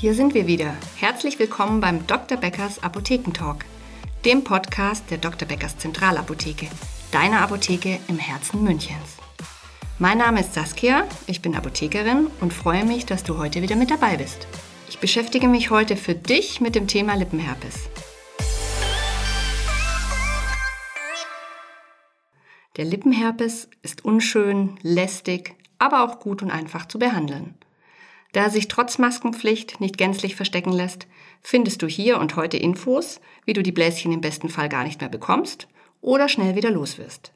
Hier sind wir wieder. Herzlich willkommen beim Dr. Beckers Apothekentalk, dem Podcast der Dr. Beckers Zentralapotheke, deiner Apotheke im Herzen Münchens. Mein Name ist Saskia, ich bin Apothekerin und freue mich, dass du heute wieder mit dabei bist. Ich beschäftige mich heute für dich mit dem Thema Lippenherpes. Der Lippenherpes ist unschön, lästig, aber auch gut und einfach zu behandeln. Da er sich trotz Maskenpflicht nicht gänzlich verstecken lässt, findest du hier und heute Infos, wie du die Bläschen im besten Fall gar nicht mehr bekommst oder schnell wieder los wirst.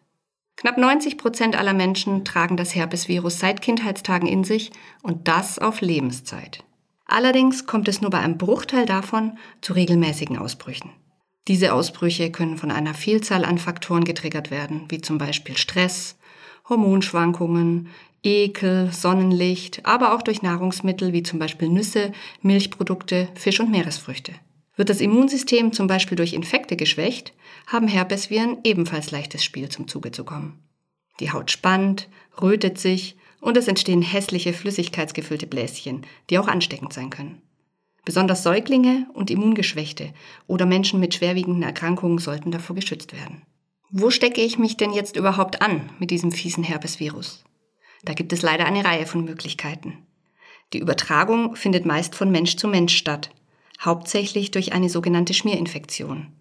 Knapp 90 Prozent aller Menschen tragen das Herpesvirus seit Kindheitstagen in sich und das auf Lebenszeit. Allerdings kommt es nur bei einem Bruchteil davon zu regelmäßigen Ausbrüchen. Diese Ausbrüche können von einer Vielzahl an Faktoren getriggert werden, wie zum Beispiel Stress, Hormonschwankungen, Ekel, Sonnenlicht, aber auch durch Nahrungsmittel wie zum Beispiel Nüsse, Milchprodukte, Fisch und Meeresfrüchte. Wird das Immunsystem zum Beispiel durch Infekte geschwächt, haben Herpesviren ebenfalls leichtes Spiel zum Zuge zu kommen. Die Haut spannt, rötet sich und es entstehen hässliche flüssigkeitsgefüllte Bläschen, die auch ansteckend sein können. Besonders Säuglinge und Immungeschwächte oder Menschen mit schwerwiegenden Erkrankungen sollten davor geschützt werden. Wo stecke ich mich denn jetzt überhaupt an mit diesem fiesen Herpesvirus? Da gibt es leider eine Reihe von Möglichkeiten. Die Übertragung findet meist von Mensch zu Mensch statt, hauptsächlich durch eine sogenannte Schmierinfektion.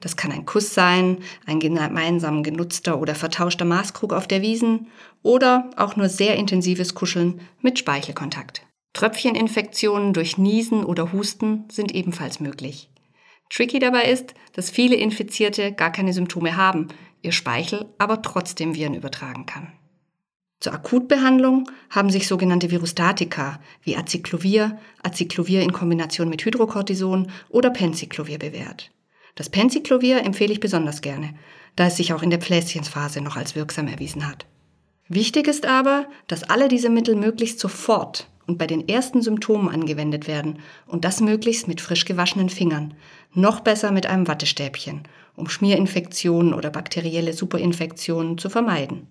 Das kann ein Kuss sein, ein gemeinsam genutzter oder vertauschter Maßkrug auf der Wiesen oder auch nur sehr intensives Kuscheln mit Speichelkontakt. Tröpfcheninfektionen durch Niesen oder Husten sind ebenfalls möglich. Tricky dabei ist, dass viele Infizierte gar keine Symptome haben, ihr Speichel aber trotzdem Viren übertragen kann. Zur Akutbehandlung haben sich sogenannte Virustatika wie Acyclovir, Acyclovir in Kombination mit Hydrocortison oder Penciclovir bewährt. Das Penciclovir empfehle ich besonders gerne, da es sich auch in der Pfläschensphase noch als wirksam erwiesen hat. Wichtig ist aber, dass alle diese Mittel möglichst sofort und bei den ersten Symptomen angewendet werden und das möglichst mit frisch gewaschenen Fingern, noch besser mit einem Wattestäbchen, um Schmierinfektionen oder bakterielle Superinfektionen zu vermeiden.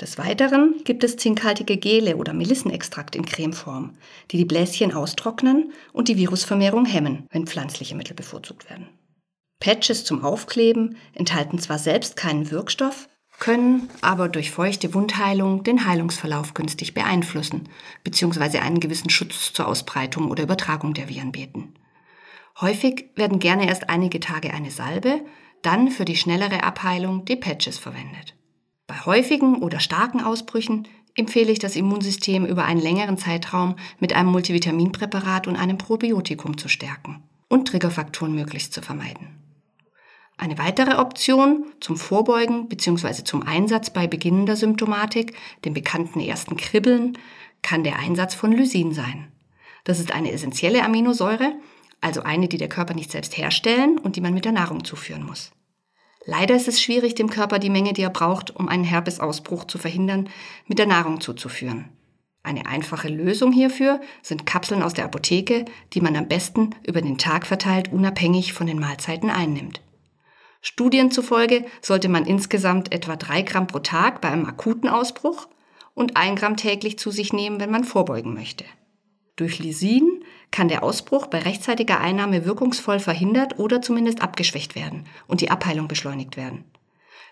Des Weiteren gibt es zinkhaltige Gele oder Melissenextrakt in Cremeform, die die Bläschen austrocknen und die Virusvermehrung hemmen, wenn pflanzliche Mittel bevorzugt werden. Patches zum Aufkleben enthalten zwar selbst keinen Wirkstoff, können aber durch feuchte Wundheilung den Heilungsverlauf günstig beeinflussen bzw. einen gewissen Schutz zur Ausbreitung oder Übertragung der Viren bieten. Häufig werden gerne erst einige Tage eine Salbe, dann für die schnellere Abheilung die Patches verwendet. Bei häufigen oder starken Ausbrüchen empfehle ich das Immunsystem über einen längeren Zeitraum mit einem Multivitaminpräparat und einem Probiotikum zu stärken und Triggerfaktoren möglichst zu vermeiden. Eine weitere Option zum Vorbeugen bzw. zum Einsatz bei beginnender Symptomatik, dem bekannten ersten Kribbeln, kann der Einsatz von Lysin sein. Das ist eine essentielle Aminosäure, also eine, die der Körper nicht selbst herstellen und die man mit der Nahrung zuführen muss. Leider ist es schwierig, dem Körper die Menge, die er braucht, um einen Herpesausbruch zu verhindern, mit der Nahrung zuzuführen. Eine einfache Lösung hierfür sind Kapseln aus der Apotheke, die man am besten über den Tag verteilt unabhängig von den Mahlzeiten einnimmt. Studien zufolge sollte man insgesamt etwa drei Gramm pro Tag bei einem akuten Ausbruch und ein Gramm täglich zu sich nehmen, wenn man vorbeugen möchte. Durch Lysin kann der Ausbruch bei rechtzeitiger Einnahme wirkungsvoll verhindert oder zumindest abgeschwächt werden und die Abheilung beschleunigt werden.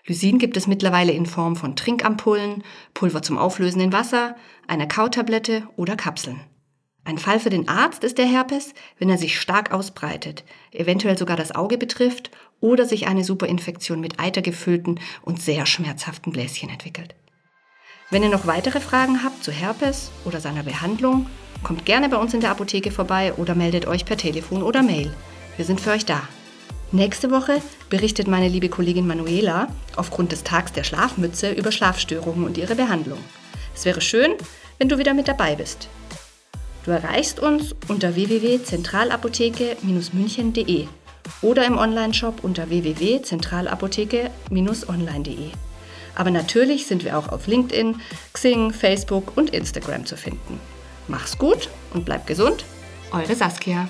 Lysin gibt es mittlerweile in Form von Trinkampullen, Pulver zum Auflösen in Wasser, einer Kautablette oder Kapseln. Ein Fall für den Arzt ist der Herpes, wenn er sich stark ausbreitet, eventuell sogar das Auge betrifft oder sich eine Superinfektion mit eitergefüllten und sehr schmerzhaften Bläschen entwickelt. Wenn ihr noch weitere Fragen habt zu Herpes oder seiner Behandlung, Kommt gerne bei uns in der Apotheke vorbei oder meldet euch per Telefon oder Mail. Wir sind für euch da. Nächste Woche berichtet meine liebe Kollegin Manuela aufgrund des Tags der Schlafmütze über Schlafstörungen und ihre Behandlung. Es wäre schön, wenn du wieder mit dabei bist. Du erreichst uns unter www.zentralapotheke-münchen.de oder im Onlineshop unter www.zentralapotheke-online.de. Aber natürlich sind wir auch auf LinkedIn, Xing, Facebook und Instagram zu finden. Mach's gut und bleib gesund. Eure Saskia.